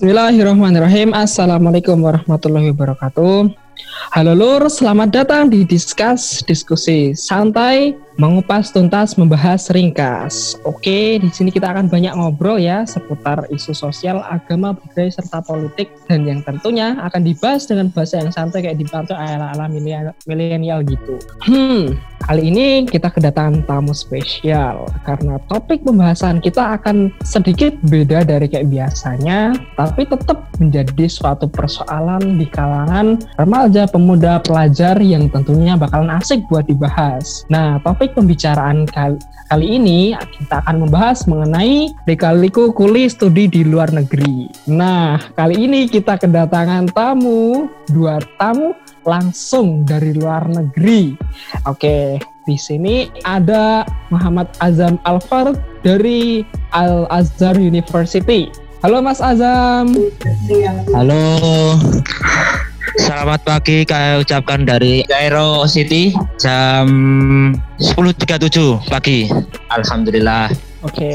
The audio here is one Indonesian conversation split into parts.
Bismillahirrahmanirrahim. Assalamualaikum warahmatullahi wabarakatuh. Halo Lur, selamat datang di Diskus Diskusi Santai mengupas tuntas membahas ringkas. Oke, di sini kita akan banyak ngobrol ya seputar isu sosial, agama, budaya serta politik dan yang tentunya akan dibahas dengan bahasa yang santai kayak dibantu ala-ala milenial gitu. Hmm, kali ini kita kedatangan tamu spesial karena topik pembahasan kita akan sedikit beda dari kayak biasanya, tapi tetap menjadi suatu persoalan di kalangan remaja, pemuda, pelajar yang tentunya bakalan asik buat dibahas. Nah, topik topik pembicaraan kali, ini kita akan membahas mengenai dekaliku kuliah studi di luar negeri. Nah, kali ini kita kedatangan tamu, dua tamu langsung dari luar negeri. Oke, di sini ada Muhammad Azam Alfar dari Al Azhar University. Halo Mas Azam. Halo. Selamat pagi kami ucapkan dari Cairo City jam 10.37 pagi. Alhamdulillah. Oke.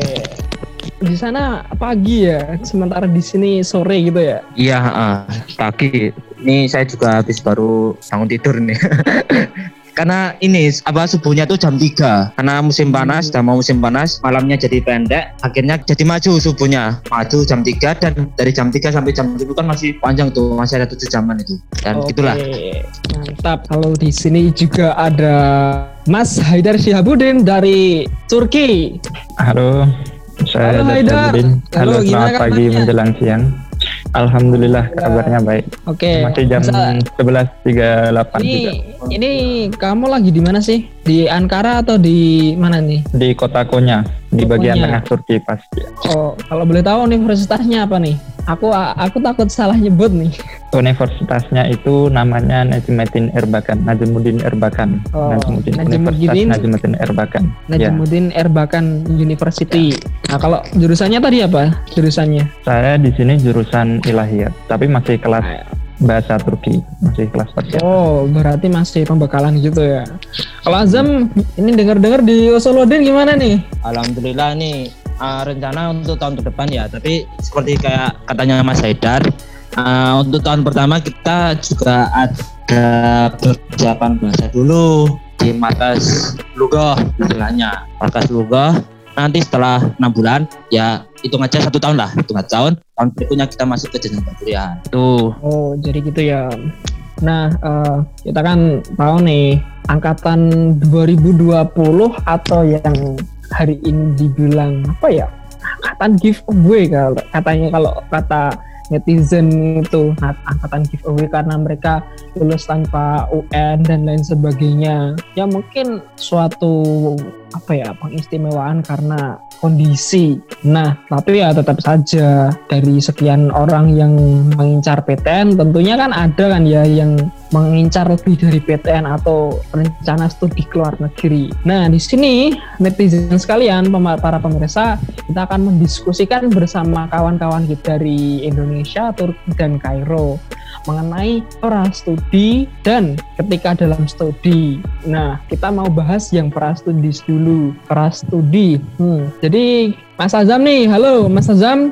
Di sana pagi ya, sementara di sini sore gitu ya? Iya, uh, pagi. Ini saya juga habis baru bangun tidur nih. karena ini apa subuhnya tuh jam 3 karena musim panas dan mau musim panas malamnya jadi pendek akhirnya jadi maju subuhnya. Maju jam 3 dan dari jam 3 sampai jam 7 kan masih panjang tuh masih ada 7 jaman itu. Dan Oke, gitulah. mantap. Kalau di sini juga ada Mas Haidar Syihabuddin dari Turki. Halo saya Halo Haidar Halo, Halo selamat pagi menjelang siang Alhamdulillah kabarnya baik. Oke. Okay. Masih jam sebelas tiga delapan Ini ini kamu lagi di mana sih? Di Ankara atau di mana nih? Di kota Konya, di bagian tengah Turki pasti. Oh, kalau boleh tahu universitasnya apa nih? Aku aku takut salah nyebut nih. Universitasnya itu namanya Najmuddin Erbakan, Najmuddin Erbakan. Oh, Najmuddin, Najmuddin Najmuddin Erbakan. Najmuddin ya. Erbakan University. Nah, kalau jurusannya tadi apa? Jurusannya? Saya di sini jurusan ilahiyat, tapi masih kelas ah, ya. bahasa Turki, masih kelas bahasa. Oh, berarti masih pembekalan gitu ya. Kalau Azam ini dengar-dengar di Osolodin gimana nih? Alhamdulillah nih uh, rencana untuk tahun ke depan ya tapi seperti kayak katanya Mas Haidar uh, untuk tahun pertama kita juga ada persiapan bahasa dulu di Markas Lugoh istilahnya. Markas Lugoh nanti setelah enam bulan ya hitung aja satu tahun lah hitung tahun. Tahun berikutnya kita masuk ke jenjang perkuliahan tuh. Oh jadi gitu ya. Nah uh, kita kan tahu nih angkatan 2020 atau yang hari ini dibilang apa ya angkatan giveaway kalau katanya kalau kata netizen itu angkatan giveaway karena mereka lulus tanpa UN dan lain sebagainya. Ya mungkin suatu apa ya pengistimewaan karena kondisi. Nah, tapi ya tetap saja dari sekian orang yang mengincar PTN tentunya kan ada kan ya yang mengincar lebih dari PTN atau rencana studi ke luar negeri. Nah, di sini netizen sekalian, para pemirsa, kita akan mendiskusikan bersama kawan-kawan kita dari Indonesia, Turki, dan Kairo mengenai pra studi dan ketika dalam studi. Nah, kita mau bahas yang pra studi dulu. Pra studi. Hmm. Jadi Mas Azam nih, halo Mas Azam.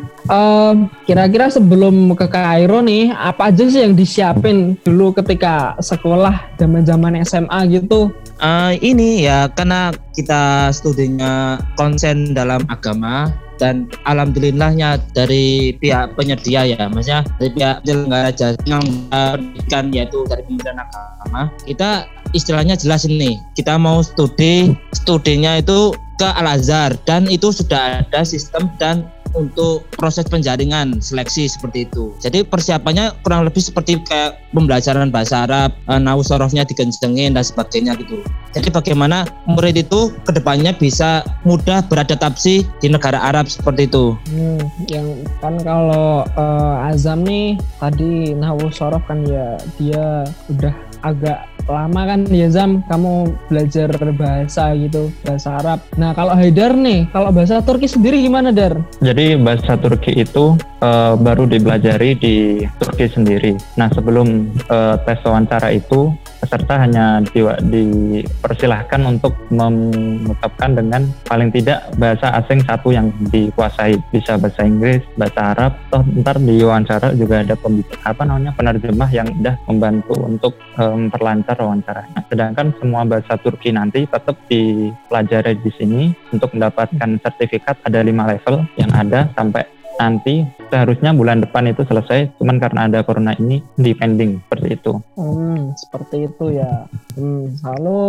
Kira-kira sebelum ke Kairo nih, apa aja sih yang disiapin dulu ketika sekolah zaman-zaman SMA gitu? Uh, ini ya karena kita studinya konsen dalam agama dan alhamdulillahnya dari pihak penyedia ya maksudnya dari pihak penyelenggara jasa pendidikan yaitu dari Kementerian Agama. Kita istilahnya jelas ini kita mau studi studinya itu ke Al Azhar dan itu sudah ada sistem dan untuk proses penjaringan seleksi seperti itu. Jadi persiapannya kurang lebih seperti kayak pembelajaran bahasa Arab, uh, nahu sorofnya digencengin dan sebagainya gitu. Jadi bagaimana murid itu ke depannya bisa mudah beradaptasi di negara Arab seperti itu. Hmm, yang kan kalau uh, Azam nih tadi nahu sorof kan ya dia udah agak lama kan ya Zam kamu belajar bahasa gitu bahasa Arab nah kalau Haidar nih kalau bahasa Turki sendiri gimana Dar? Jadi bahasa Turki itu uh, baru dipelajari di Turki sendiri nah sebelum uh, tes wawancara itu peserta hanya di, dipersilahkan untuk mengucapkan dengan paling tidak bahasa asing satu yang dikuasai. Bisa bahasa Inggris bahasa Arab toh ntar di wawancara juga ada pembicara apa namanya penerjemah yang udah membantu untuk memperlancar um, wawancaranya. Sedangkan semua bahasa Turki nanti tetap dipelajari di sini. Untuk mendapatkan sertifikat ada lima level yang ada sampai nanti seharusnya bulan depan itu selesai cuman karena ada corona ini di pending seperti itu. Hmm, seperti itu ya. Hmm, lalu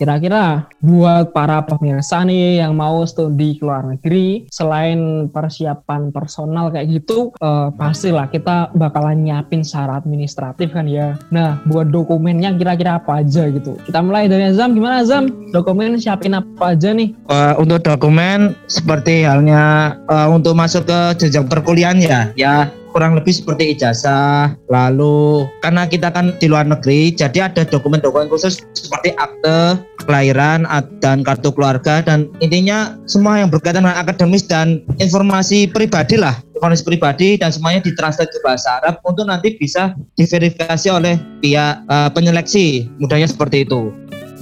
kira-kira buat para pemirsa nih yang mau studi ke luar negeri selain persiapan personal kayak gitu uh, pastilah kita bakalan nyiapin syarat administratif kan ya. Nah buat dokumennya kira-kira apa aja gitu? Kita mulai dari Azam. Gimana Azam? Dokumen siapin apa aja nih? Uh, untuk dokumen seperti halnya uh, untuk masuk ke jenjang perkuliahan ya ya kurang lebih seperti ijazah. Lalu karena kita kan di luar negeri jadi ada dokumen-dokumen khusus seperti akte kelahiran dan kartu keluarga dan intinya semua yang berkaitan dengan akademis dan informasi pribadi lah informasi pribadi dan semuanya ditranslate ke bahasa Arab untuk nanti bisa diverifikasi oleh pihak uh, penyeleksi. Mudahnya seperti itu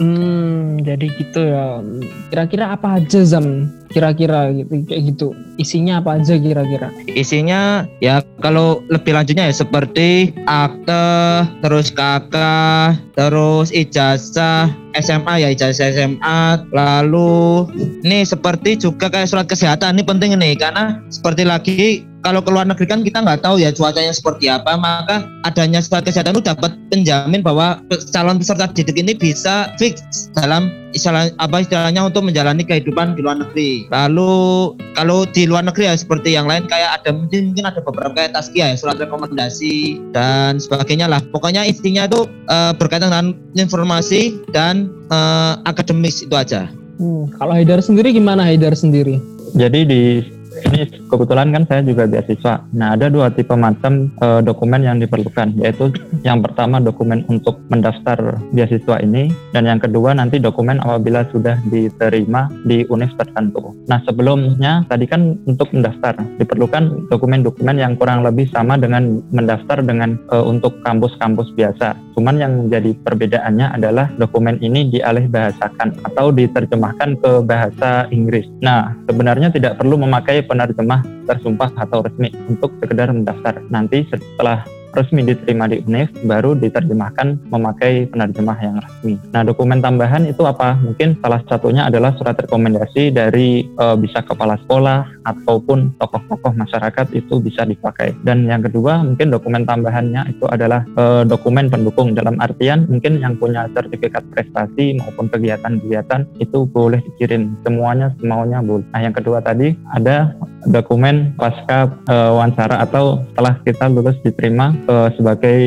Hmm, jadi gitu ya. Kira-kira apa aja Zam? Kira-kira gitu kayak gitu. Isinya apa aja kira-kira? Isinya ya kalau lebih lanjutnya ya seperti akte, terus kakak, terus ijazah SMA ya ijazah SMA, lalu ini seperti juga kayak surat kesehatan ini penting nih karena seperti lagi kalau ke luar negeri kan kita nggak tahu ya cuacanya seperti apa maka adanya surat kesehatan itu dapat penjamin bahwa calon peserta didik ini bisa fix dalam istilah apa istilahnya untuk menjalani kehidupan di luar negeri. Lalu kalau di luar negeri ya seperti yang lain kayak ada mungkin mungkin ada beberapa kayak taskia ya surat rekomendasi dan sebagainya lah. Pokoknya intinya itu uh, berkaitan dengan informasi dan uh, akademis itu aja. Hmm, kalau Haidar sendiri gimana Haidar sendiri? Jadi di ini kebetulan kan saya juga beasiswa. Nah, ada dua tipe macam e, dokumen yang diperlukan, yaitu yang pertama dokumen untuk mendaftar beasiswa ini, dan yang kedua nanti dokumen apabila sudah diterima di univ tertentu. Nah, sebelumnya tadi kan untuk mendaftar diperlukan dokumen-dokumen yang kurang lebih sama dengan mendaftar dengan e, untuk kampus-kampus biasa. Cuman yang menjadi perbedaannya adalah dokumen ini dialih bahasakan atau diterjemahkan ke bahasa Inggris. Nah, sebenarnya tidak perlu memakai penerjemah tersumpah atau resmi untuk sekedar mendaftar. Nanti setelah resmi diterima di UNIF baru diterjemahkan memakai penerjemah yang resmi. Nah, dokumen tambahan itu apa? Mungkin salah satunya adalah surat rekomendasi dari e, bisa kepala sekolah ataupun tokoh-tokoh masyarakat itu bisa dipakai. Dan yang kedua, mungkin dokumen tambahannya itu adalah e, dokumen pendukung dalam artian mungkin yang punya sertifikat prestasi maupun kegiatan-kegiatan itu boleh dikirim semuanya semaunya boleh. Nah, yang kedua tadi ada dokumen pasca e, wawancara atau setelah kita lulus diterima uh, sebagai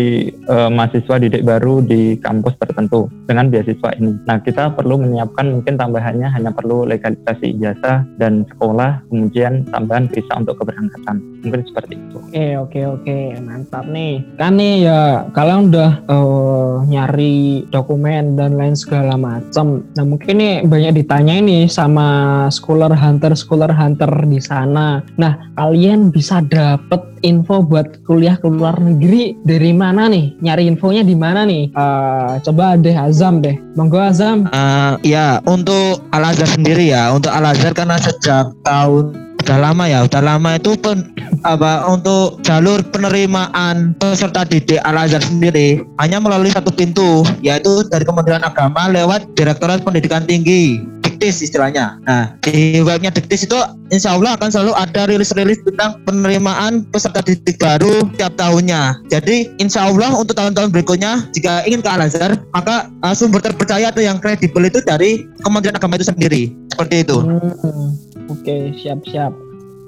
uh, mahasiswa didik baru di kampus tertentu dengan beasiswa ini. Nah, kita perlu menyiapkan mungkin tambahannya hanya perlu legalisasi ijazah dan sekolah, kemudian tambahan visa untuk keberangkatan. Mungkin seperti itu. Oke, oke, oke, mantap nih. Kan nih ya, kalian udah uh, nyari dokumen dan lain segala macam. Nah, mungkin nih banyak ditanya ini sama scholar hunter, scholar hunter di sana. Nah, kalian bisa dapet info buat kuliah ke luar negeri negeri dari mana nih? Nyari infonya di mana nih? Uh, coba deh Azam deh. Monggo Azam. Uh, ya, untuk Al Azhar sendiri ya. Untuk Al Azhar karena sejak tahun udah lama ya, udah lama itu pen, apa untuk jalur penerimaan peserta didik Al Azhar sendiri hanya melalui satu pintu yaitu dari Kementerian Agama lewat Direktorat Pendidikan Tinggi Diktis istilahnya. Nah, di webnya Diktis itu insya Allah akan selalu ada rilis-rilis tentang penerimaan peserta didik baru tiap tahunnya. Jadi insya Allah untuk tahun-tahun berikutnya jika ingin ke Al-Azhar maka uh, sumber terpercaya atau yang kredibel itu dari Kementerian Agama itu sendiri. Seperti itu. Hmm, Oke, siap-siap.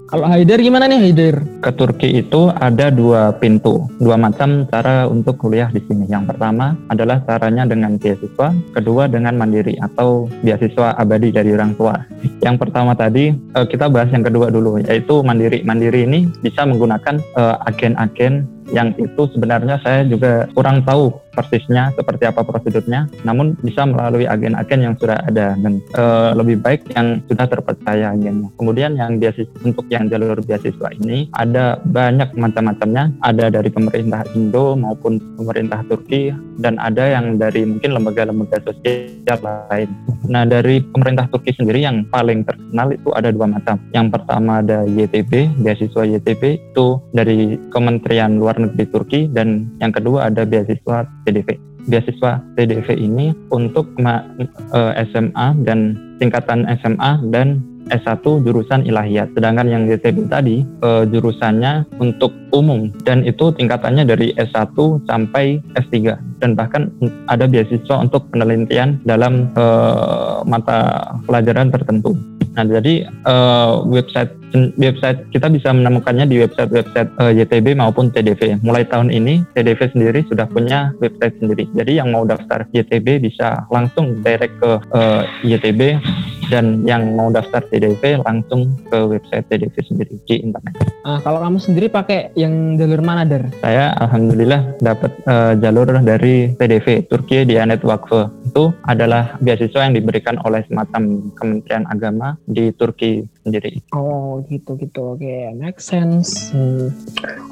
Kalau Haider gimana nih Haider? Ke Turki itu ada dua pintu, dua macam cara untuk kuliah di sini. Yang pertama adalah caranya dengan beasiswa, kedua dengan mandiri atau beasiswa abadi dari orang tua. Yang pertama tadi eh, kita bahas yang kedua dulu, yaitu mandiri. Mandiri ini bisa menggunakan eh, agen-agen yang itu sebenarnya saya juga kurang tahu persisnya seperti apa prosedurnya, namun bisa melalui agen-agen yang sudah ada dan e, lebih baik yang sudah terpercaya agennya. Kemudian yang beasiswa untuk yang jalur beasiswa ini ada banyak macam-macamnya, ada dari pemerintah Indo maupun pemerintah Turki dan ada yang dari mungkin lembaga-lembaga sosial lain. Nah dari pemerintah Turki sendiri yang paling terkenal itu ada dua macam. Yang pertama ada YTB, beasiswa YTB itu dari Kementerian Luar Negeri Turki dan yang kedua ada beasiswa TDV. Beasiswa TDV ini untuk SMA eh, dan tingkatan SMA dan S1 jurusan ilahiyat. Sedangkan yang YTB tadi uh, jurusannya untuk umum dan itu tingkatannya dari S1 sampai S3 dan bahkan ada beasiswa untuk penelitian dalam uh, mata pelajaran tertentu. Nah, jadi uh, website website kita bisa menemukannya di website-website uh, YTB maupun TDV. Mulai tahun ini TDV sendiri sudah punya website sendiri. Jadi yang mau daftar YTB bisa langsung direct ke uh, YTB dan yang mau daftar TDV langsung ke website TDV sendiri di internet. Uh, kalau kamu sendiri pakai yang jalur mana, Der? Saya alhamdulillah dapat uh, jalur dari TDV Turki Diyanet Vakfı. Itu adalah beasiswa yang diberikan oleh semacam Kementerian Agama di Turki sendiri. Oh gitu gitu, oke, okay. make sense. Hmm.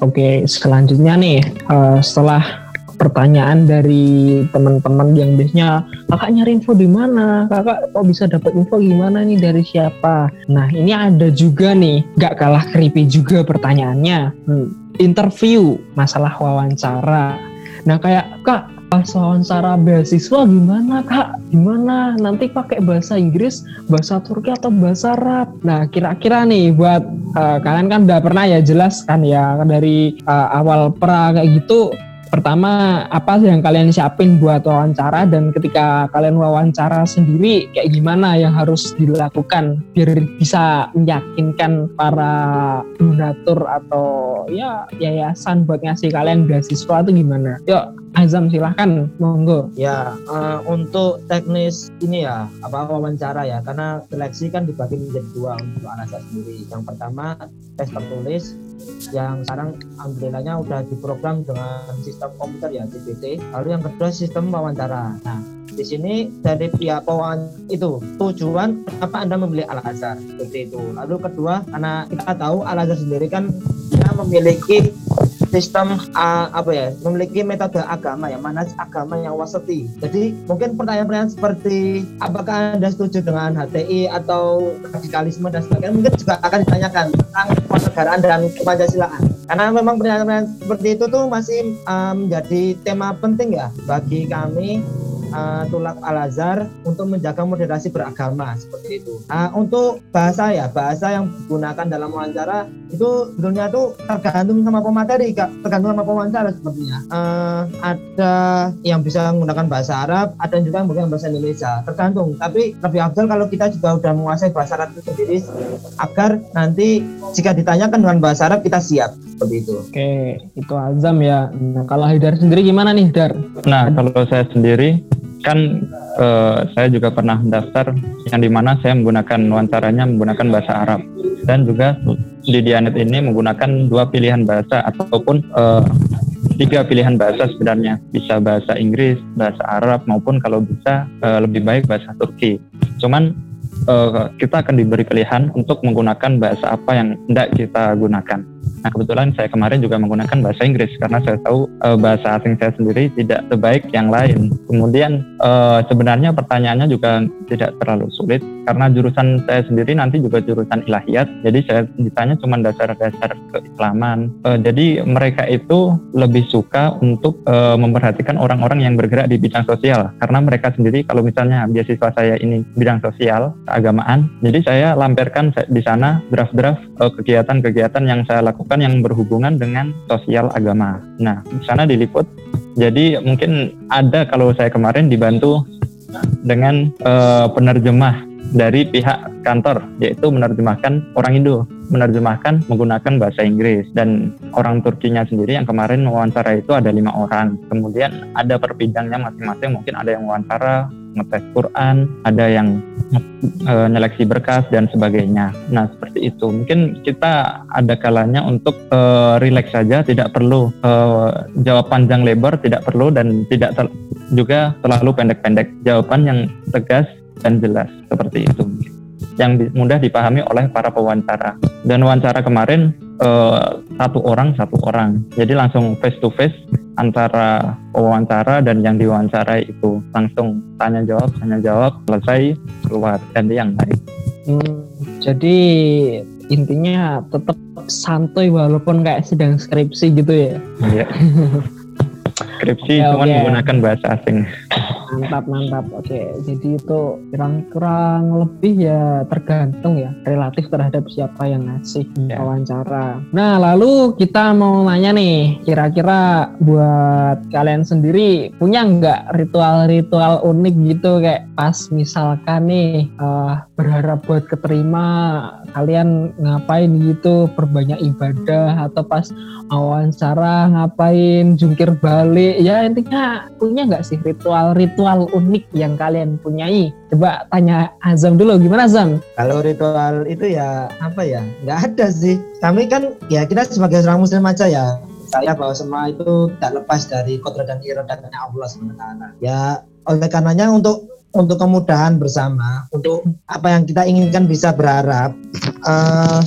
Oke, okay, selanjutnya nih uh, setelah pertanyaan dari teman-teman yang biasanya kakak nyari info di mana kakak kok bisa dapat info gimana nih dari siapa nah ini ada juga nih gak kalah creepy juga pertanyaannya hmm, interview masalah wawancara nah kayak kak pas wawancara beasiswa gimana kak? Gimana? Nanti pakai bahasa Inggris, bahasa Turki atau bahasa Arab? Nah kira-kira nih buat uh, kalian kan udah pernah ya jelas kan ya dari uh, awal pra kayak gitu pertama apa yang kalian siapin buat wawancara dan ketika kalian wawancara sendiri kayak gimana yang harus dilakukan biar bisa meyakinkan para donatur atau ya yayasan buat ngasih kalian beasiswa itu gimana? Yuk Azam silahkan monggo. Ya uh, untuk teknis ini ya apa wawancara ya karena seleksi kan dibagi menjadi dua untuk anak sendiri. Yang pertama tes tertulis yang sekarang alhamdulillahnya udah diprogram dengan sistem komputer ya CPT. Lalu yang kedua sistem wawancara. Nah di sini dari pihak pewawancara itu tujuan kenapa anda memilih Al Azhar seperti itu. Lalu kedua karena kita tahu Al Azhar sendiri kan dia memiliki sistem uh, apa ya memiliki metode agama ya mana agama yang wasati. Jadi mungkin pertanyaan-pertanyaan seperti apakah anda setuju dengan HTI atau radikalisme dan sebagainya? Mungkin juga akan ditanyakan tentang kenegaraan dan kepancasilaan karena memang pertanyaan-pertanyaan seperti itu tuh masih uh, menjadi tema penting ya bagi kami uh, Tulak Al Azhar untuk menjaga moderasi beragama seperti itu. Uh, untuk bahasa ya bahasa yang digunakan dalam wawancara itu sebetulnya itu tergantung sama pemateri tergantung sama pewawancara sepertinya. Uh, ada yang bisa menggunakan bahasa Arab, ada juga yang menggunakan bahasa Indonesia tergantung. Tapi lebih afdal kalau kita juga sudah menguasai bahasa Arab itu sendiri agar nanti jika ditanyakan dengan bahasa Arab kita siap seperti itu. Oke, itu azam ya. Nah, kalau Hidar sendiri gimana nih, Dar? Nah, kalau saya sendiri kan uh, saya juga pernah daftar yang di mana saya menggunakan wawancaranya menggunakan bahasa Arab dan juga di Dianet ini menggunakan dua pilihan bahasa ataupun uh, tiga pilihan bahasa sebenarnya bisa bahasa Inggris, bahasa Arab maupun kalau bisa uh, lebih baik bahasa Turki. Cuman uh, kita akan diberi pilihan untuk menggunakan bahasa apa yang tidak kita gunakan. Nah kebetulan saya kemarin juga menggunakan bahasa Inggris karena saya tahu uh, bahasa asing saya sendiri tidak sebaik yang lain. Kemudian uh, sebenarnya pertanyaannya juga tidak terlalu sulit karena jurusan saya sendiri nanti juga jurusan ilahiyat. Jadi saya ditanya cuma dasar-dasar keislaman. Uh, jadi mereka itu lebih suka untuk uh, memperhatikan orang-orang yang bergerak di bidang sosial karena mereka sendiri kalau misalnya beasiswa saya ini bidang sosial keagamaan. Jadi saya lamperkan di sana draft-draft kegiatan-kegiatan yang saya lakukan yang berhubungan dengan sosial agama. Nah, di sana diliput. Jadi mungkin ada kalau saya kemarin dibantu dengan uh, penerjemah dari pihak kantor, yaitu menerjemahkan orang Indo, menerjemahkan menggunakan bahasa Inggris dan orang Turkinya sendiri yang kemarin wawancara itu ada lima orang. Kemudian ada per bidangnya masing-masing, mungkin ada yang wawancara ngetes Quran, ada yang uh, nyeleksi berkas dan sebagainya. Nah seperti itu. Mungkin kita ada kalanya untuk uh, rileks saja, tidak perlu uh, jawab panjang lebar, tidak perlu dan tidak ter juga terlalu pendek-pendek. Jawaban yang tegas dan jelas seperti itu yang mudah dipahami oleh para pewawancara. Dan wawancara kemarin uh, satu orang satu orang, jadi langsung face to face antara pewawancara dan yang diwawancarai itu langsung tanya jawab tanya jawab selesai keluar dan yang lain. Hmm, jadi intinya tetap santuy walaupun kayak sedang skripsi gitu ya. Iya. skripsi okay, cuma okay. menggunakan bahasa asing mantap mantap. Oke jadi itu kurang-kurang lebih ya tergantung ya relatif terhadap siapa yang ngasih yeah. wawancara. Nah lalu kita mau nanya nih kira-kira buat kalian sendiri punya nggak ritual-ritual unik gitu? Kayak pas misalkan nih uh, berharap buat keterima kalian ngapain gitu? Perbanyak ibadah atau pas wawancara ngapain? Jungkir balik? Ya intinya punya nggak sih ritual-ritual unik yang kalian punyai? Coba tanya Azam dulu gimana Azam? Kalau ritual itu ya apa ya? Nggak ada sih. Kami kan ya kita sebagai seorang muslim aja ya. Saya bahwa semua itu tidak lepas dari kodrat dan iradatnya Allah sebenarnya ya oleh karenanya untuk untuk kemudahan bersama untuk apa yang kita inginkan bisa berharap uh,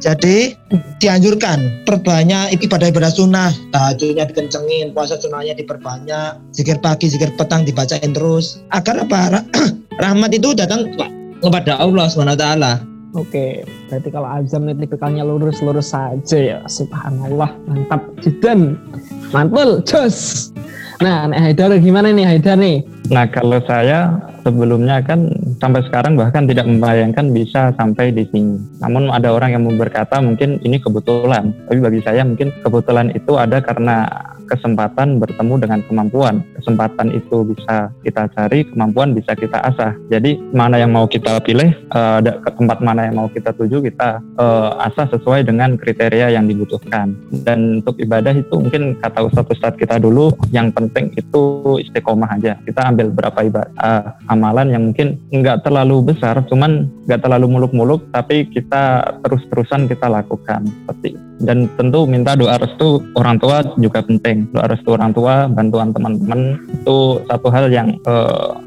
jadi dianjurkan perbanyak ibadah-ibadah sunnah, tahajudnya dikencengin, puasa sunnahnya diperbanyak, zikir pagi, zikir petang dibacain terus. Agar apa? Rahmat itu datang kepada Allah swt. Oke, berarti kalau azam nih tipikalnya lurus-lurus saja ya. Subhanallah, mantap. Jidan, mantul, jos. Nah, Haidar gimana nih Haidar nih? Nah, kalau saya sebelumnya kan sampai sekarang bahkan tidak membayangkan bisa sampai di sini. Namun ada orang yang berkata mungkin ini kebetulan, tapi bagi saya mungkin kebetulan itu ada karena kesempatan bertemu dengan kemampuan. Kesempatan itu bisa kita cari, kemampuan bisa kita asah. Jadi mana yang mau kita pilih, uh, tempat mana yang mau kita tuju, kita uh, asah sesuai dengan kriteria yang dibutuhkan. Dan untuk ibadah itu mungkin kata Ustadz-Ustadz kita dulu, yang penting itu istiqomah aja. Kita ambil berapa ibadah, uh, amalan yang mungkin nggak terlalu besar, cuman nggak terlalu muluk-muluk, tapi kita terus-terusan kita lakukan seperti dan tentu minta doa restu orang tua juga penting. Doa restu orang tua bantuan teman-teman itu satu hal yang uh,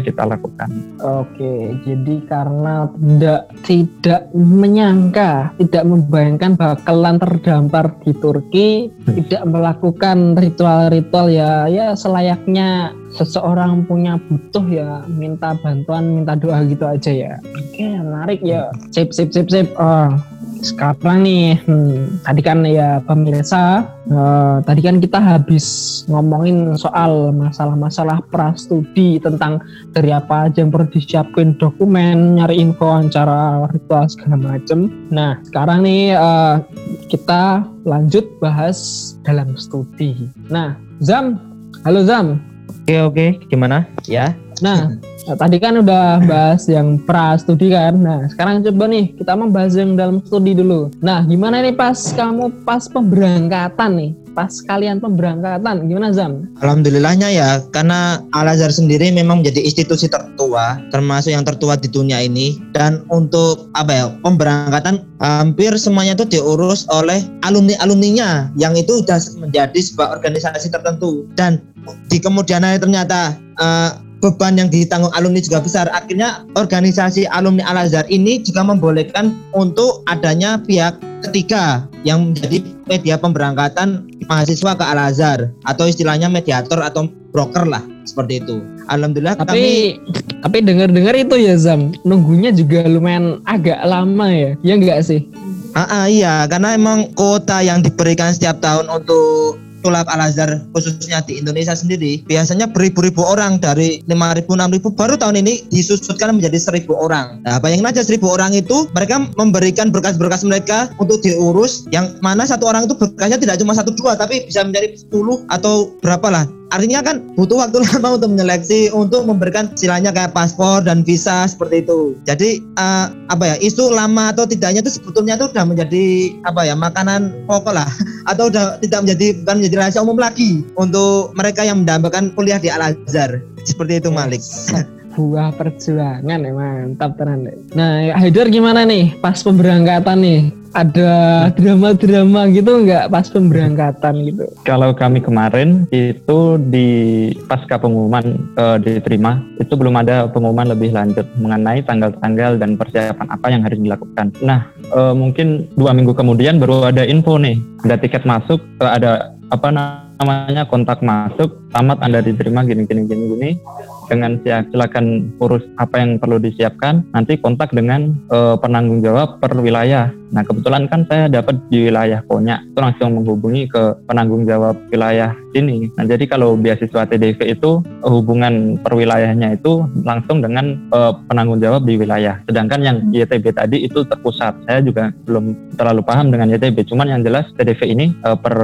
kita lakukan. Oke jadi karena tidak tidak menyangka tidak membayangkan bakalan terdampar di Turki hmm. tidak melakukan ritual-ritual ya ya selayaknya seseorang punya butuh ya minta bantuan minta doa gitu aja ya. Oke menarik ya. Sip sip sip sip. Oh sekarang nih hmm, tadi kan ya pemirsa uh, tadi kan kita habis ngomongin soal masalah-masalah prastudi tentang dari apa aja yang perlu disiapin dokumen nyari info acara ritual segala macem. Nah sekarang nih uh, kita lanjut bahas dalam studi. Nah Zam. Halo Zam. Oke oke, gimana? Ya. Nah, nah, tadi kan udah bahas yang pra studi kan. Nah, sekarang coba nih kita membahas yang dalam studi dulu. Nah, gimana nih pas kamu pas pemberangkatan nih? Pas kalian pemberangkatan gimana Zam? Alhamdulillahnya ya, karena Al Azhar sendiri memang menjadi institusi tertua, termasuk yang tertua di dunia ini. Dan untuk apa ya pemberangkatan hampir semuanya itu diurus oleh alumni alumninya, yang itu sudah menjadi sebuah organisasi tertentu. Dan di kemudian hari ternyata uh, beban yang ditanggung alumni juga besar. Akhirnya organisasi alumni Al Azhar ini juga membolehkan untuk adanya pihak ketiga yang menjadi media pemberangkatan mahasiswa ke Al Azhar atau istilahnya mediator atau broker lah seperti itu. Alhamdulillah tapi kami... tapi dengar-dengar itu ya Zam nunggunya juga lumayan agak lama ya. Ya enggak sih? Ah, ah iya karena emang kota yang diberikan setiap tahun untuk tulab Al Azhar khususnya di Indonesia sendiri biasanya beribu-ribu orang dari 5.000 6.000 baru tahun ini disusutkan menjadi 1.000 orang. Nah, bayangin aja 1.000 orang itu mereka memberikan berkas-berkas mereka untuk diurus yang mana satu orang itu berkasnya tidak cuma satu dua tapi bisa menjadi 10 atau berapa lah artinya kan butuh waktu lama untuk menyeleksi untuk memberikan silanya kayak paspor dan visa seperti itu. Jadi uh, apa ya isu lama atau tidaknya itu sebetulnya itu sudah menjadi apa ya makanan pokok lah. Atau udah tidak menjadi bukan menjadi rahasia umum lagi untuk mereka yang mendapatkan kuliah di Al Azhar. Seperti itu Malik. Buah perjuangan ya mantap tenan. Nah Haidar gimana nih pas pemberangkatan nih ada drama-drama gitu nggak pas pemberangkatan gitu? Kalau kami kemarin itu di pasca pengumuman uh, diterima itu belum ada pengumuman lebih lanjut mengenai tanggal-tanggal dan persiapan apa yang harus dilakukan. Nah uh, mungkin dua minggu kemudian baru ada info nih ada tiket masuk uh, ada apa namanya kontak masuk tamat anda diterima gini gini gini gini dengan silakan urus apa yang perlu disiapkan nanti kontak dengan uh, penanggung jawab per wilayah nah kebetulan kan saya dapat di wilayah Konya itu langsung menghubungi ke penanggung jawab wilayah sini. Nah jadi kalau beasiswa TDV itu hubungan per wilayahnya itu langsung dengan uh, penanggung jawab di wilayah. Sedangkan yang YTB tadi itu terpusat. Saya juga belum terlalu paham dengan YTB cuman yang jelas TDV ini uh, per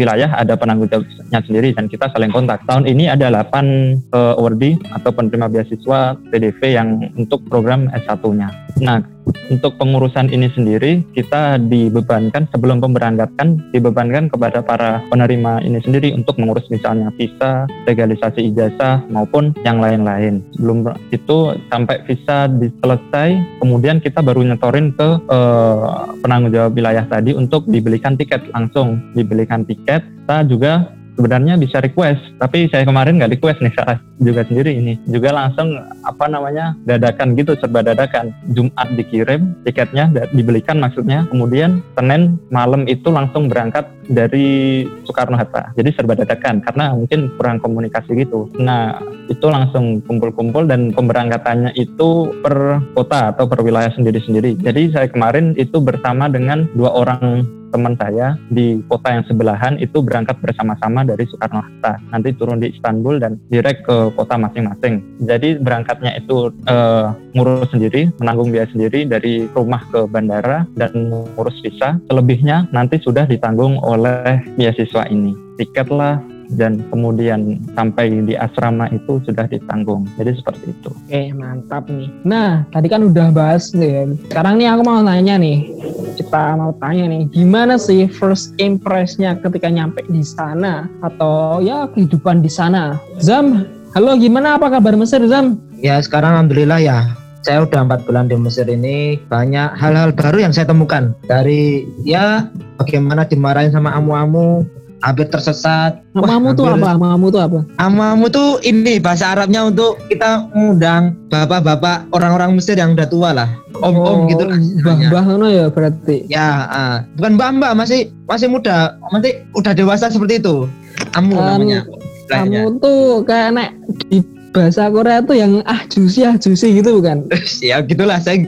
wilayah ada penanggung jawabnya sendiri dan kita saling kontak. Tahun ini ada 8 uh, awardee atau penerima beasiswa PDV yang untuk program S1-nya. Nah, untuk pengurusan ini sendiri kita dibebankan sebelum pemberangkatan dibebankan kepada para penerima ini sendiri untuk mengurus misalnya visa, legalisasi ijazah maupun yang lain-lain. Sebelum itu sampai visa diselesai, kemudian kita baru nyetorin ke eh, penanggung jawab wilayah tadi untuk dibelikan tiket langsung, dibelikan tiket. Kita juga sebenarnya bisa request tapi saya kemarin nggak request nih salah juga sendiri ini. Juga langsung apa namanya dadakan gitu serba dadakan. Jumat dikirim tiketnya dibelikan maksudnya. Kemudian Senin malam itu langsung berangkat dari Soekarno Hatta. Jadi serba dadakan karena mungkin kurang komunikasi gitu. Nah itu langsung kumpul-kumpul dan pemberangkatannya itu per kota atau per wilayah sendiri-sendiri. Jadi saya kemarin itu bersama dengan dua orang teman saya di kota yang sebelahan itu berangkat bersama-sama dari Soekarno Hatta. Nanti turun di Istanbul dan direct ke kota masing-masing. Jadi berangkatnya itu uh, ngurus sendiri, menanggung biaya sendiri dari rumah ke bandara dan ngurus visa. Selebihnya nanti sudah ditanggung oleh beasiswa ini. Tiket lah, dan kemudian sampai di asrama itu sudah ditanggung. Jadi seperti itu. Oke, mantap nih. Nah, tadi kan udah bahas nih. Ya. Sekarang nih aku mau nanya nih. Kita mau tanya nih, gimana sih first impression-nya ketika nyampe di sana atau ya kehidupan di sana? Zam, halo gimana apa kabar Mesir Zam? Ya sekarang alhamdulillah ya saya udah empat bulan di Mesir ini banyak hal-hal baru yang saya temukan dari ya bagaimana dimarahin sama amu-amu hampir tersesat. Amamu tuh apa? Amamu tuh apa? Amamu tuh ini bahasa Arabnya untuk kita mengundang bapak-bapak orang-orang Mesir yang udah tua lah. Om-om oh, gitu lah. Mbah-mbah ngono ya berarti. Ya, uh, bukan mbah-mbah masih masih muda, nanti udah dewasa seperti itu. Amu um, namanya. Kamu tuh kayak nek di bahasa Korea tuh yang ah juicy ah juicy gitu bukan? ya gitulah saya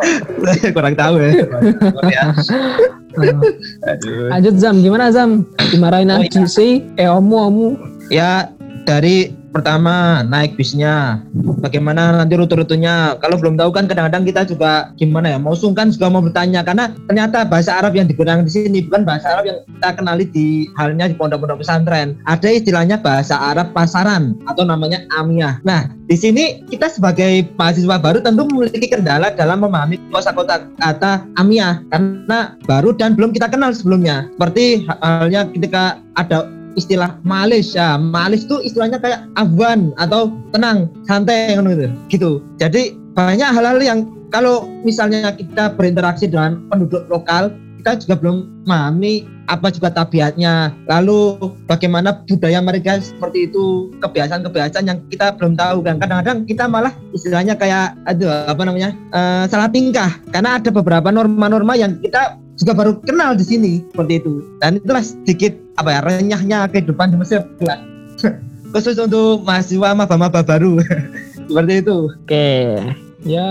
kurang tahu ya. Aduh. Lanjut Zam, gimana Zam? Dimarahin oh, aja iya. sih? Eh omu omu. Ya dari pertama naik bisnya. Bagaimana nanti rute-rutenya? Kalau belum tahu kan kadang-kadang kita juga gimana ya mau sungkan juga mau bertanya. Karena ternyata bahasa Arab yang digunakan di sini bukan bahasa Arab yang kita kenali di halnya di pondok-pondok pesantren. Ada istilahnya bahasa Arab pasaran atau namanya amiyah nah di sini kita sebagai mahasiswa baru tentu memiliki kendala dalam memahami kosakata kata amiyah karena baru dan belum kita kenal sebelumnya. Seperti halnya ketika ada istilah malis. Ya malis itu istilahnya kayak afwan atau tenang santai gitu gitu. Jadi banyak hal-hal yang kalau misalnya kita berinteraksi dengan penduduk lokal kita juga belum memahami apa juga tabiatnya. Lalu bagaimana budaya mereka seperti itu kebiasaan-kebiasaan yang kita belum tahu kan. Kadang-kadang kita malah istilahnya kayak aduh apa namanya uh, salah tingkah. Karena ada beberapa norma-norma yang kita juga baru kenal di sini seperti itu. Dan itulah sedikit apa ya renyahnya kehidupan di Mesir. Khusus untuk mahasiswa maba-maba baru. Seperti itu. Oke. Ya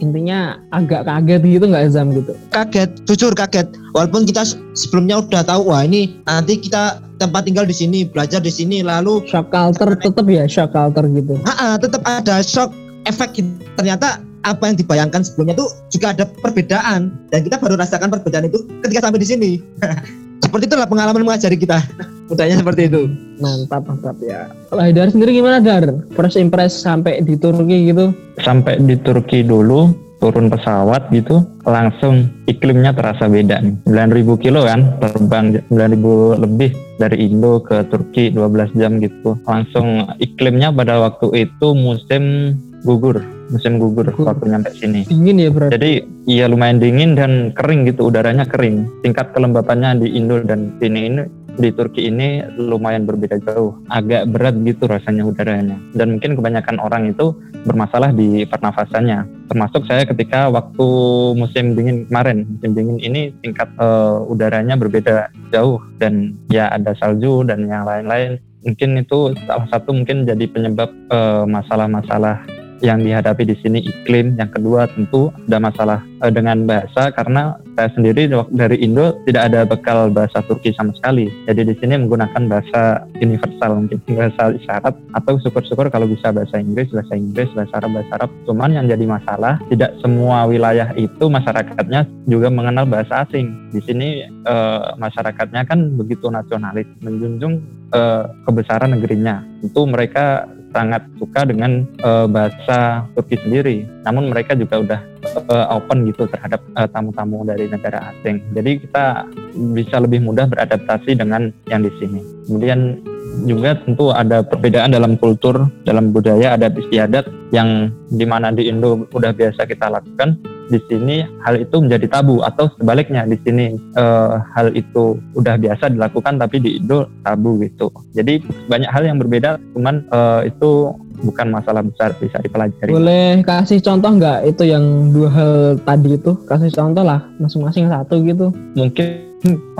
intinya agak kaget gitu nggak Zam gitu? Kaget jujur kaget. Walaupun kita sebelumnya udah tahu wah ini nanti kita tempat tinggal di sini belajar di sini lalu shock culture tetap ya shock culture gitu? Ah tetap ada shock efek ternyata apa yang dibayangkan sebelumnya itu juga ada perbedaan dan kita baru rasakan perbedaan itu ketika sampai di sini. seperti itulah pengalaman mengajari kita. Mudahnya seperti itu. Mantap, mantap ya. Kalau Haidar sendiri gimana Dar? First impress sampai di Turki gitu? Sampai di Turki dulu turun pesawat gitu langsung iklimnya terasa beda nih 9000 kilo kan terbang 9000 lebih dari Indo ke Turki 12 jam gitu langsung iklimnya pada waktu itu musim gugur musim gugur Gugur. waktu nyampe sini. Dingin ya berarti. jadi iya lumayan dingin dan kering gitu udaranya kering. Tingkat kelembapannya di Indo dan sini ini di Turki ini lumayan berbeda jauh. Agak berat gitu rasanya udaranya. Dan mungkin kebanyakan orang itu bermasalah di pernafasannya. Termasuk saya ketika waktu musim dingin kemarin. Musim dingin ini tingkat eh, udaranya berbeda jauh. Dan ya ada salju dan yang lain-lain. Mungkin itu salah satu mungkin jadi penyebab eh, masalah-masalah yang dihadapi di sini iklim. Yang kedua tentu ada masalah eh, dengan bahasa karena saya sendiri dari Indo tidak ada bekal bahasa Turki sama sekali. Jadi di sini menggunakan bahasa universal mungkin bahasa isyarat atau syukur-syukur kalau bisa bahasa Inggris, bahasa Inggris, bahasa Arab, bahasa Arab. Cuman yang jadi masalah tidak semua wilayah itu masyarakatnya juga mengenal bahasa asing. Di sini eh, masyarakatnya kan begitu nasionalis, menjunjung eh, kebesaran negerinya. Itu mereka sangat suka dengan eh, bahasa Turki sendiri. Namun mereka juga udah eh, open gitu terhadap eh, tamu-tamu dari negara asing. Jadi kita bisa lebih mudah beradaptasi dengan yang di sini. Kemudian juga tentu ada perbedaan dalam kultur, dalam budaya, adat istiadat yang di mana di Indo udah biasa kita lakukan. Di sini hal itu menjadi tabu atau sebaliknya di sini eh, hal itu udah biasa dilakukan tapi di Indo tabu gitu. Jadi banyak hal yang berbeda, cuman eh, itu bukan masalah besar bisa dipelajari. Boleh kasih contoh nggak itu yang dua hal tadi itu? Kasih contoh lah masing-masing satu gitu. Mungkin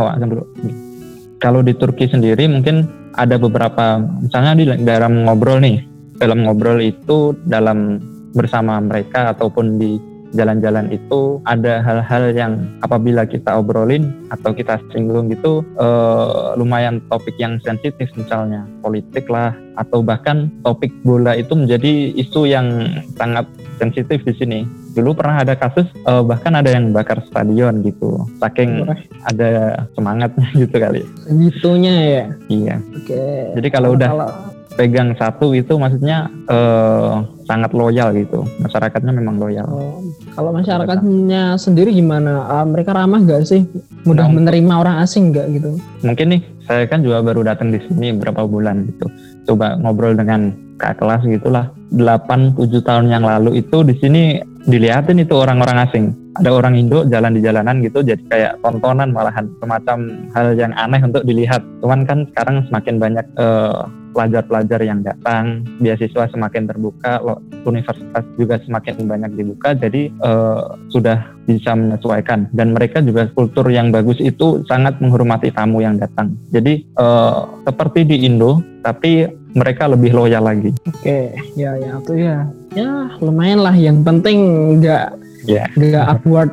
oh dulu. Kalau di Turki sendiri mungkin ada beberapa misalnya di dalam ngobrol nih, dalam ngobrol itu dalam bersama mereka ataupun di jalan-jalan itu ada hal-hal yang apabila kita obrolin atau kita singgung gitu eh, lumayan topik yang sensitif misalnya politik lah atau bahkan topik bola itu menjadi isu yang sangat sensitif di sini. Dulu pernah ada kasus eh, bahkan ada yang bakar stadion gitu, saking Wah, ada semangatnya gitu kali. Segitunya ya. Iya. Oke. Jadi kalau udah pegang satu itu maksudnya eh, sangat loyal gitu. Masyarakatnya memang loyal. Oh, kalau masyarakatnya sendiri gimana? Ah, mereka ramah nggak sih? Mudah Nah, menerima orang asing nggak gitu? Mungkin nih saya kan juga baru datang di sini beberapa bulan gitu. Coba ngobrol dengan kak kelas gitulah. 8 7 tahun yang lalu itu di sini dilihatin itu orang-orang asing. Ada orang Indo jalan di jalanan gitu jadi kayak tontonan malahan semacam hal yang aneh untuk dilihat. Cuman kan sekarang semakin banyak eh, pelajar-pelajar yang datang, beasiswa semakin terbuka, universitas juga semakin banyak dibuka, jadi eh, sudah bisa menyesuaikan. Dan mereka juga kultur yang bagus itu sangat menghormati tamu yang datang. Jadi eh, seperti di Indo, tapi mereka lebih loyal lagi. Oke, ya ya itu ya. Ya lumayan lah. Yang penting nggak Ya. nggak awkward.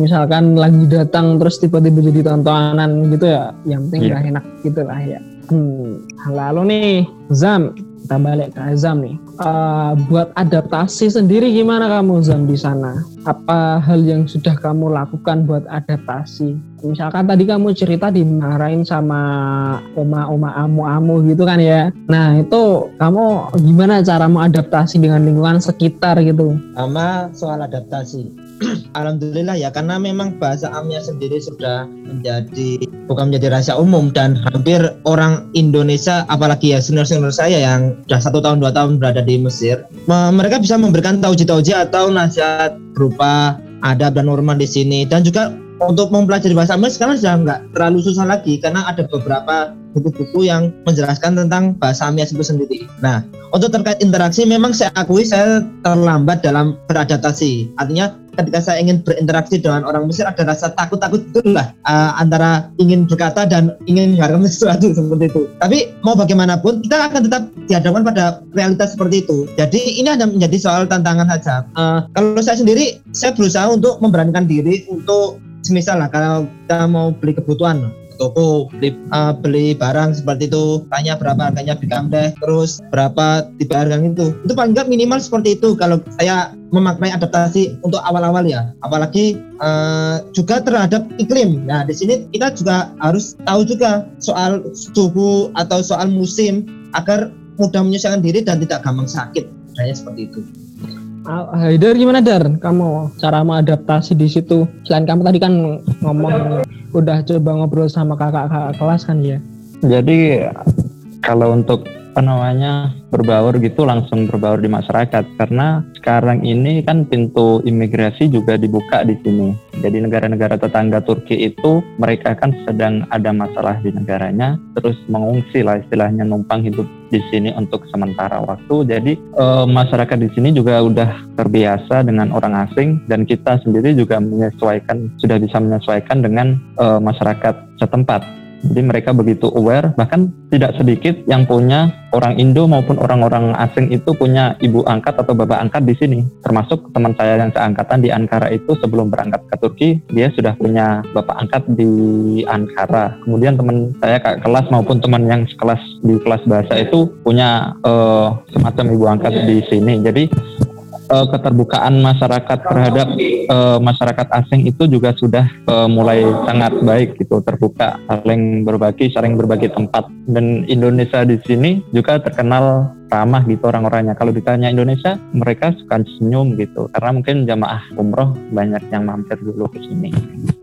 Misalkan lagi datang terus tiba-tiba jadi tontonan gitu ya. Yang penting Iya. nggak enak gitu lah ya. Hmm. Lalu nih Zam, kita balik ke Zam nih. Eh, buat adaptasi sendiri gimana kamu Zam di sana? Apa hal yang sudah kamu lakukan buat adaptasi? Misalkan tadi kamu cerita dimarahin sama oma-oma amu-amu gitu kan ya. Nah itu kamu gimana caramu adaptasi dengan lingkungan sekitar gitu? sama soal adaptasi. Alhamdulillah ya karena memang bahasa Amia sendiri sudah menjadi bukan menjadi rahasia umum dan hampir orang Indonesia apalagi ya senior-senior saya yang sudah satu tahun dua tahun berada di Mesir me- mereka bisa memberikan tauji-tauji atau nasihat berupa adab dan norma di sini dan juga untuk mempelajari bahasa Amia sekarang sudah nggak terlalu susah lagi karena ada beberapa buku-buku yang menjelaskan tentang bahasa Amia itu sendiri. Nah, untuk terkait interaksi memang saya akui saya terlambat dalam beradaptasi. Artinya ketika saya ingin berinteraksi dengan orang Mesir ada rasa takut-takut itulah uh, antara ingin berkata dan ingin mengharapkan sesuatu seperti itu. Tapi mau bagaimanapun kita akan tetap dihadapkan pada realitas seperti itu. Jadi ini ada menjadi soal tantangan saja. Uh, kalau saya sendiri saya berusaha untuk memberanikan diri untuk semisal lah kalau kita mau beli kebutuhan toko beli uh, beli barang seperti itu. Tanya berapa harganya bilang deh terus berapa tipe harga itu. Itu paling nggak minimal seperti itu. Kalau saya memaknai adaptasi untuk awal-awal ya. Apalagi uh, juga terhadap iklim. Nah di sini kita juga harus tahu juga soal suhu atau soal musim agar mudah menyesuaikan diri dan tidak gampang sakit. Kayaknya seperti itu Haidar gimana Dar? Kamu cara mengadaptasi di situ? Selain kamu tadi kan ngomong udah coba ngobrol sama kakak-kakak kelas kan ya? Jadi kalau untuk apa namanya berbaur gitu langsung berbaur di masyarakat karena sekarang ini kan pintu imigrasi juga dibuka di sini. Jadi negara-negara tetangga Turki itu mereka kan sedang ada masalah di negaranya, terus mengungsi lah istilahnya numpang hidup di sini untuk sementara waktu. Jadi e, masyarakat di sini juga udah terbiasa dengan orang asing dan kita sendiri juga menyesuaikan sudah bisa menyesuaikan dengan e, masyarakat setempat. Jadi mereka begitu aware, bahkan tidak sedikit yang punya orang Indo maupun orang-orang asing itu punya ibu angkat atau bapak angkat di sini. Termasuk teman saya yang seangkatan di Ankara itu sebelum berangkat ke Turki, dia sudah punya bapak angkat di Ankara. Kemudian teman saya kak kelas maupun teman yang sekelas di kelas bahasa itu punya uh, semacam ibu angkat di sini. Jadi uh, keterbukaan masyarakat terhadap uh, masyarakat asing itu juga sudah uh, mulai sangat baik gitu terbuka saling berbagi saling berbagi tempat. Dan Indonesia di sini juga terkenal ramah gitu orang-orangnya. Kalau ditanya Indonesia mereka suka senyum gitu karena mungkin jamaah umroh banyak yang mampir dulu ke sini.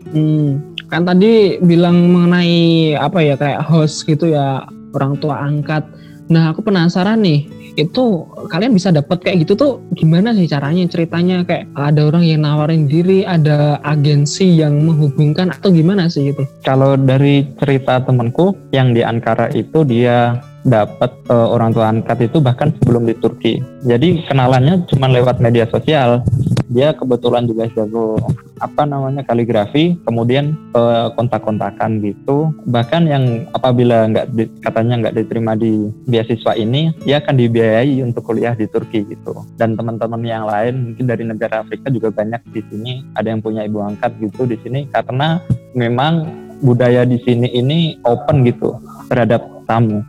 Hmm, kan tadi bilang mengenai apa ya kayak host gitu ya orang tua angkat. Nah aku penasaran nih itu kalian bisa dapat kayak gitu tuh gimana sih caranya ceritanya kayak ada orang yang nawarin diri ada agensi yang menghubungkan atau gimana sih itu kalau dari cerita temanku yang di Ankara itu dia dapat uh, orang tua angkat itu bahkan sebelum di Turki. Jadi kenalannya cuma lewat media sosial. Dia kebetulan juga jago apa namanya kaligrafi, kemudian uh, kontak-kontakan gitu. Bahkan yang apabila nggak katanya nggak diterima di beasiswa ini, dia akan dibiayai untuk kuliah di Turki gitu. Dan teman-teman yang lain mungkin dari negara Afrika juga banyak di sini. Ada yang punya ibu angkat gitu di sini karena memang budaya di sini ini open gitu terhadap tamu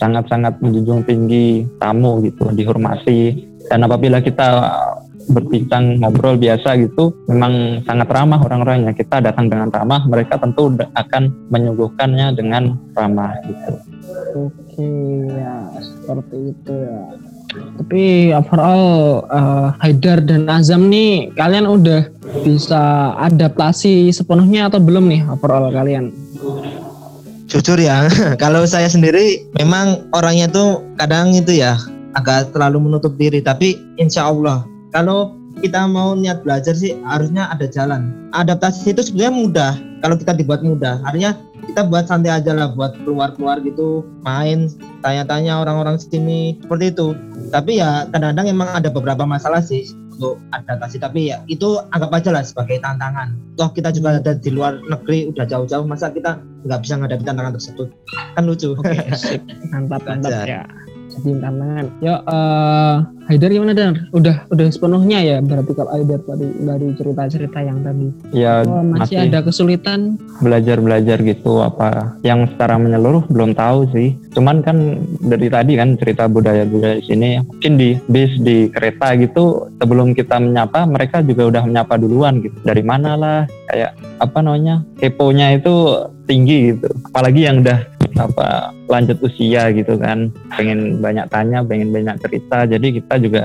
sangat-sangat menjunjung tinggi tamu gitu, dihormati. Dan apabila kita berbincang ngobrol biasa gitu, memang sangat ramah orang-orangnya. Kita datang dengan ramah, mereka tentu akan menyuguhkannya dengan ramah gitu. Oke ya, seperti itu ya. Tapi overall uh, Haidar dan Azam nih kalian udah bisa adaptasi sepenuhnya atau belum nih overall kalian? jujur ya kalau saya sendiri memang orangnya tuh kadang itu ya agak terlalu menutup diri tapi insya Allah kalau kita mau niat belajar sih harusnya ada jalan. Adaptasi itu sebenarnya mudah. Kalau kita dibuat mudah artinya kita buat santai aja lah buat keluar-keluar gitu main tanya-tanya orang-orang sini seperti itu. Tapi ya kadang-kadang emang ada beberapa masalah sih untuk adaptasi. Tapi ya itu anggap aja lah sebagai tantangan. Toh kita juga ada di luar negeri udah jauh-jauh masa kita nggak bisa menghadapi tantangan tersebut? Kan lucu. Oke okay, mantap mantap ya tantangan yuk uh, Haidar gimana Dan? Udah udah sepenuhnya ya berarti kalau Haidar tadi dari cerita-cerita yang tadi. Ya oh, masih, masih ada kesulitan. Belajar-belajar gitu apa yang secara menyeluruh belum tahu sih. Cuman kan dari tadi kan cerita budaya-budaya di sini mungkin di bis di kereta gitu sebelum kita menyapa mereka juga udah menyapa duluan gitu. Dari mana lah kayak apa namanya keponya itu tinggi gitu. Apalagi yang udah apa lanjut usia gitu kan pengen banyak tanya pengen banyak cerita jadi kita juga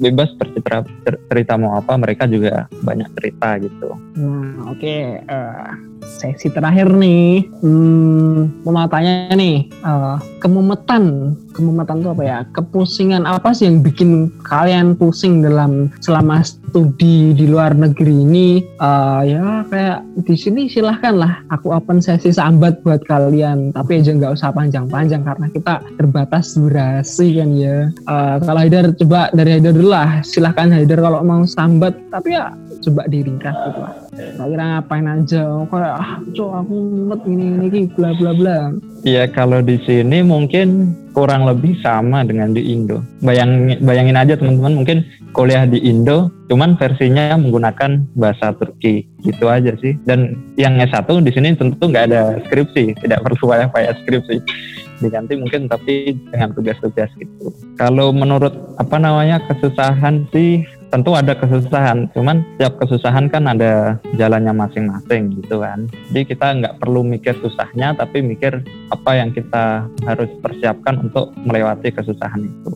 bebas bercerita cerita mau apa mereka juga banyak cerita gitu. Nah oke okay. uh, eh, sesi terakhir nih. Hmm, mau tanya nih uh, kemumetan. Kemumetan itu apa ya? Kepusingan apa sih yang bikin kalian pusing dalam selama studi di luar negeri ini? Uh, ya kayak di sini silahkan lah. Aku open sesi sambat buat kalian. Tapi aja nggak usah panjang-panjang karena kita terbatas durasi kan ya. Uh, kalau Haidar coba dari Haidar dulu lah. Silahkan Haidar kalau mau sambat. Tapi ya coba diringkas gitu lah. Kira ngapain aja kayak ah cok aku mumet ini ini bla bla bla Iya kalau di sini mungkin kurang lebih sama dengan di Indo. Bayang, bayangin aja teman-teman mungkin kuliah di Indo, cuman versinya menggunakan bahasa Turki gitu aja sih. Dan yang S1 di sini tentu nggak ada skripsi, tidak perlu banyak skripsi. Diganti mungkin tapi dengan tugas-tugas gitu. Kalau menurut apa namanya kesusahan sih tentu ada kesusahan cuman setiap kesusahan kan ada jalannya masing-masing gitu kan jadi kita nggak perlu mikir susahnya tapi mikir apa yang kita harus persiapkan untuk melewati kesusahan itu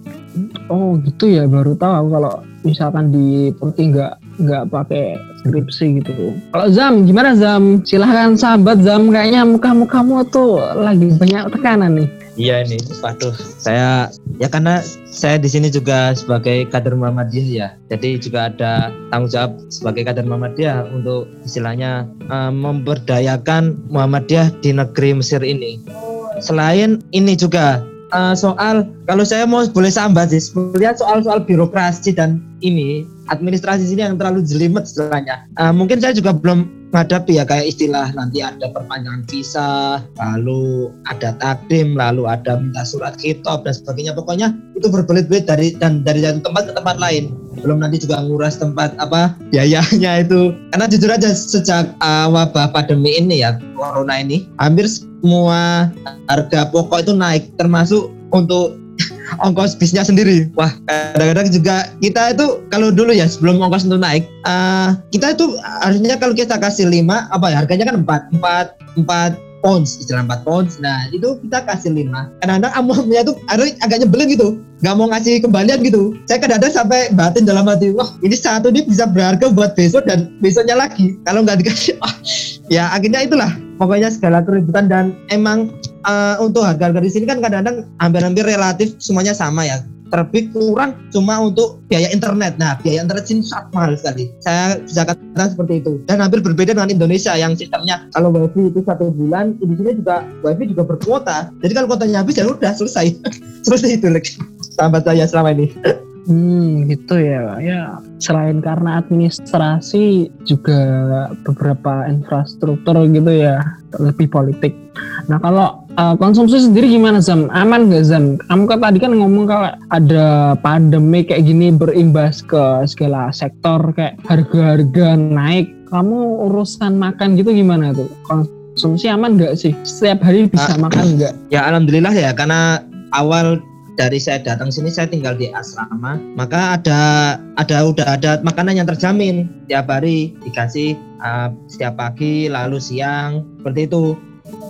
Oh gitu ya baru tahu kalau misalkan di Turki nggak nggak pakai skripsi gitu. Kalau Zam gimana Zam? Silahkan sahabat Zam kayaknya muka-mukamu tuh lagi banyak tekanan nih. Iya ini, waduh, saya ya karena saya di sini juga sebagai kader Muhammadiyah ya, jadi juga ada tanggung jawab sebagai kader Muhammadiyah untuk istilahnya uh, memberdayakan Muhammadiyah di negeri Mesir ini. Selain ini juga uh, soal kalau saya mau boleh sambat sih, melihat soal-soal birokrasi dan ini administrasi sini yang terlalu jelimet istilahnya. Uh, mungkin saya juga belum menghadapi ya kayak istilah nanti ada perpanjangan visa, lalu ada takdim, lalu ada minta surat kitab dan sebagainya. Pokoknya itu berbelit-belit dari dan dari tempat ke tempat lain. Belum nanti juga nguras tempat apa biayanya itu. Karena jujur aja sejak uh, wabah pandemi ini ya corona ini, hampir semua harga pokok itu naik termasuk untuk ongkos bisnya sendiri. Wah, kadang-kadang juga kita itu kalau dulu ya sebelum ongkos itu naik, uh, kita itu harusnya kalau kita kasih lima apa ya harganya kan empat empat empat pounds istilah empat pounds. Nah itu kita kasih lima. Kadang-kadang amountnya itu harus agak nyebelin gitu. Nggak mau ngasih kembalian gitu. Saya kadang-kadang sampai batin dalam hati, wah ini satu ini bisa berharga buat besok dan besoknya lagi. Kalau nggak dikasih, wah, ya akhirnya itulah. Pokoknya segala keributan dan emang uh, untuk harga-harga di sini kan kadang-kadang hampir-hampir relatif semuanya sama ya terlebih kurang cuma untuk biaya internet. Nah, biaya internet sini sangat mahal sekali. Saya bisa katakan seperti itu. Dan hampir berbeda dengan Indonesia yang sistemnya kalau wifi itu satu bulan, di sini juga wifi juga berkuota. Jadi kalau kuotanya habis ya udah selesai. Seperti itu lagi. Sambat saya selama ini. Hmm, gitu ya. Ya, selain karena administrasi juga beberapa infrastruktur gitu ya, lebih politik. Nah, kalau uh, konsumsi sendiri gimana Zam? Aman nggak Zam? Kamu kan tadi kan ngomong kalau ada pandemi kayak gini berimbas ke segala sektor kayak harga-harga naik. Kamu urusan makan gitu gimana tuh? Konsumsi aman nggak sih? Setiap hari bisa uh, makan nggak? Ya alhamdulillah ya karena awal dari saya datang sini saya tinggal di asrama maka ada ada udah ada makanan yang terjamin tiap hari dikasih uh, setiap pagi lalu siang seperti itu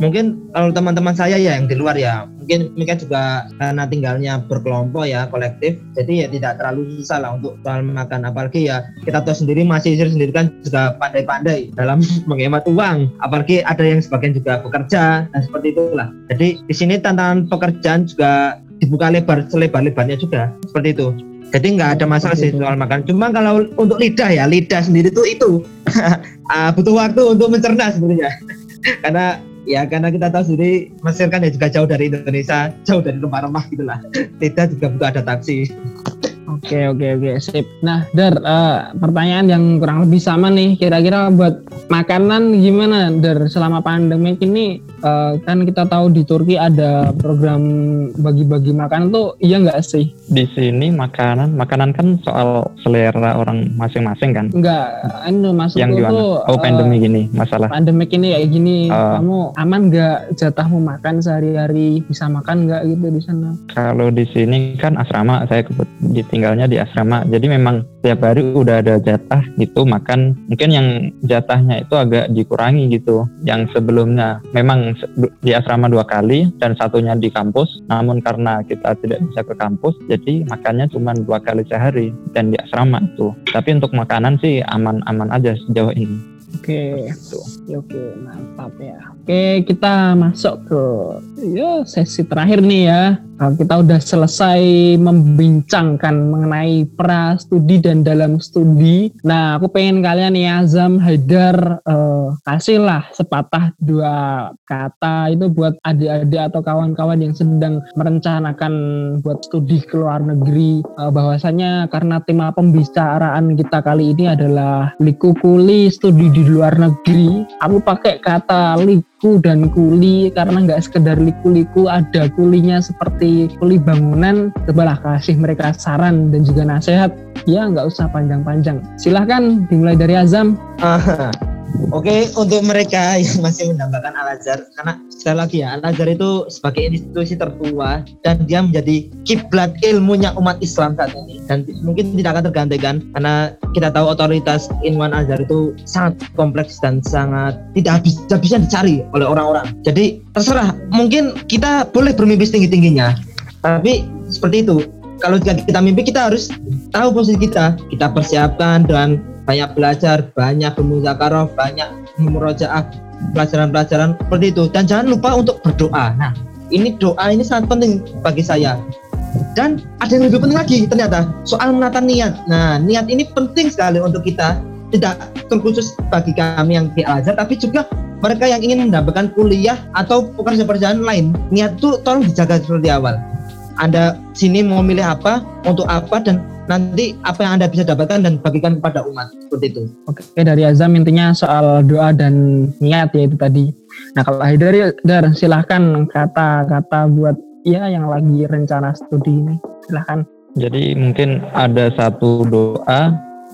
mungkin kalau teman-teman saya ya yang di luar ya mungkin mereka juga karena tinggalnya berkelompok ya kolektif jadi ya tidak terlalu susah lah untuk soal makan. Apalagi ya kita tahu sendiri masih sendiri kan juga pandai-pandai dalam menghemat uang. Apalagi ada yang sebagian juga bekerja dan seperti itulah. Jadi di sini tantangan pekerjaan juga dibuka lebar selebar-lebarnya juga. Seperti itu. Jadi nggak ada masalah sih soal makan. Cuma kalau untuk lidah ya lidah sendiri tuh itu. Ah, butuh waktu untuk mencerna sebenarnya. Karena ya karena kita tahu sendiri Mesir kan ya juga jauh dari Indonesia jauh dari rumah-rumah gitulah tidak juga butuh adaptasi Oke oke oke sip. Nah Dar uh, pertanyaan yang kurang lebih sama nih kira-kira buat makanan gimana Dar selama pandemi ini uh, kan kita tahu di Turki ada program bagi-bagi makanan tuh iya nggak sih? Di sini makanan makanan kan soal selera orang masing-masing kan? Enggak, ini masuk yang gimana? Tuh, oh pandemi uh, gini masalah. Pandemi ini kayak gini uh, kamu aman nggak jatahmu makan sehari-hari bisa makan nggak gitu di sana? Kalau di sini kan asrama saya di tinggalnya di asrama. Jadi memang tiap hari udah ada jatah gitu makan. Mungkin yang jatahnya itu agak dikurangi gitu. Yang sebelumnya memang di asrama dua kali dan satunya di kampus. Namun karena kita tidak bisa ke kampus jadi makannya cuma dua kali sehari dan di asrama itu. Tapi untuk makanan sih aman-aman aja sejauh ini. Oke, gitu. oke, mantap ya. Oke, kita masuk ke ya sesi terakhir nih ya. Kita udah selesai membincangkan mengenai pra studi dan dalam studi. Nah, aku pengen kalian nih Azam Haidar uh, kasihlah sepatah dua kata itu buat adik-adik atau kawan-kawan yang sedang merencanakan buat studi ke luar negeri. Uh, bahwasanya karena tema pembicaraan kita kali ini adalah likukuli studi di luar negeri. Aku pakai kata liku dan kuli karena nggak sekedar liku-liku ada kulinya seperti kuli bangunan, cobalah kasih mereka saran dan juga nasihat. Ya nggak usah panjang-panjang. Silahkan dimulai dari Azam. Oke, untuk mereka yang masih mendambakan Al Azhar, karena sekali lagi ya, Al Azhar itu sebagai institusi tertua dan dia menjadi kiblat ilmunya umat Islam saat ini dan mungkin tidak akan tergantikan karena kita tahu otoritas ilmuwan Al Azhar itu sangat kompleks dan sangat tidak bisa bisa dicari oleh orang-orang. Jadi terserah, mungkin kita boleh bermimpi tinggi tingginya, tapi seperti itu kalau kita mimpi kita harus tahu posisi kita. Kita persiapkan dan banyak belajar, banyak bermuzakarah, banyak memurojaah pelajaran-pelajaran seperti itu. Dan jangan lupa untuk berdoa. Nah, ini doa ini sangat penting bagi saya. Dan ada yang lebih penting lagi ternyata soal menata niat. Nah, niat ini penting sekali untuk kita tidak terkhusus bagi kami yang di Al Azhar, tapi juga mereka yang ingin mendapatkan kuliah atau pekerjaan-pekerjaan lain. Niat itu tolong dijaga seperti awal. Anda sini mau milih apa, untuk apa, dan nanti apa yang Anda bisa dapatkan dan bagikan kepada umat. Seperti itu. Oke, dari Azam intinya soal doa dan niat ya itu tadi. Nah kalau Haidar, Dar, silahkan kata-kata buat ya yang lagi rencana studi ini. Silahkan. Jadi mungkin ada satu doa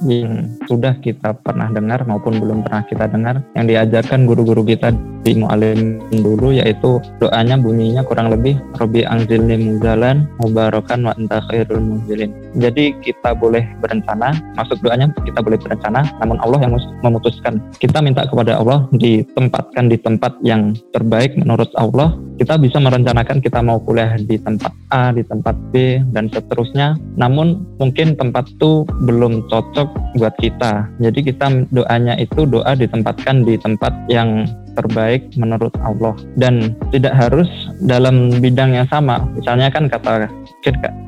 yang sudah kita pernah dengar maupun belum pernah kita dengar yang diajarkan guru-guru kita di mu'alim dulu yaitu doanya bunyinya kurang lebih Robi Angzilni Muzalan Mubarakan wa anta khairul muzilin jadi kita boleh berencana masuk doanya kita boleh berencana namun Allah yang memutuskan. Kita minta kepada Allah ditempatkan di tempat yang terbaik menurut Allah. Kita bisa merencanakan kita mau kuliah di tempat A, di tempat B, dan seterusnya. Namun mungkin tempat itu belum cocok buat kita. Jadi kita doanya itu doa ditempatkan di tempat yang terbaik menurut Allah dan tidak harus dalam bidang yang sama. Misalnya kan kata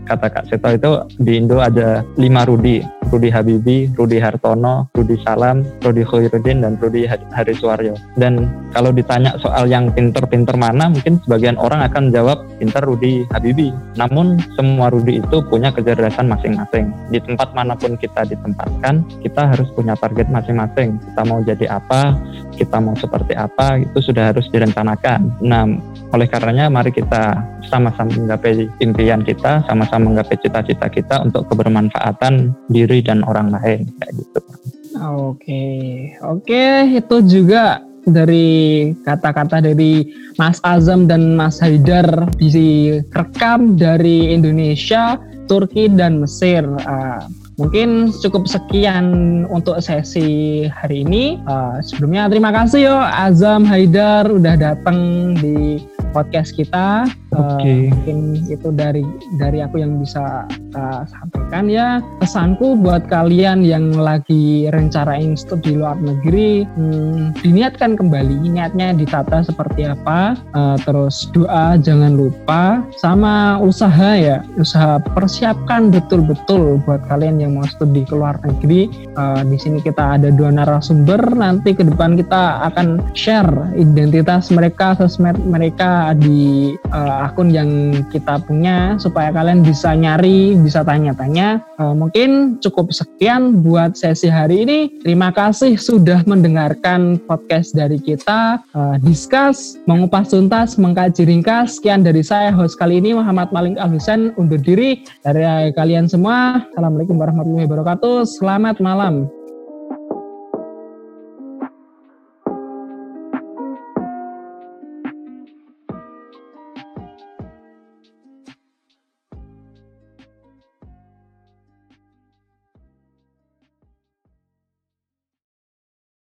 kata Kak Seto itu di Indo ada lima Rudi, Rudi Habibi, Rudi Hartono, Rudi Salam, Rudi Khairuddin dan Rudi Hariswaryo. Dan kalau ditanya soal yang pinter-pinter mana, mungkin sebagian orang akan jawab pinter Rudi Habibi. Namun semua Rudi itu punya kecerdasan masing-masing. Di tempat mana pun kita ditempatkan, kita harus punya target masing-masing. Kita mau jadi apa, kita mau seperti apa, itu sudah harus direncanakan. Nah, oleh karenanya mari kita sama-sama menggapai impian kita, sama-sama menggapai cita-cita kita untuk kebermanfaatan diri dan orang lain kayak gitu. Oke, oke itu juga dari kata-kata dari Mas Azam dan Mas Haidar direkam dari Indonesia, Turki dan Mesir. Uh, Mungkin cukup sekian untuk sesi hari ini. Uh, sebelumnya terima kasih yo Azam Haidar udah datang di podcast kita. Okay. Uh, mungkin itu dari dari aku yang bisa uh, sampaikan ya. Pesanku buat kalian yang lagi rencanain studi luar negeri, hmm, diniatkan kembali niatnya ditata seperti apa. Uh, terus doa jangan lupa, sama usaha ya, usaha persiapkan betul-betul buat kalian yang mau studi ke luar negeri. Uh, di sini kita ada dua narasumber. Nanti ke depan kita akan share identitas mereka, sosmed mereka di akun yang kita punya supaya kalian bisa nyari, bisa tanya-tanya. Uh, mungkin cukup sekian buat sesi hari ini. Terima kasih sudah mendengarkan podcast dari kita. Uh, discuss, mengupas tuntas, mengkaji ringkas. Sekian dari saya host kali ini Muhammad Malik Al Husain undur diri dari kalian semua. Assalamualaikum warahmatullahi wabarakatuh. Selamat malam.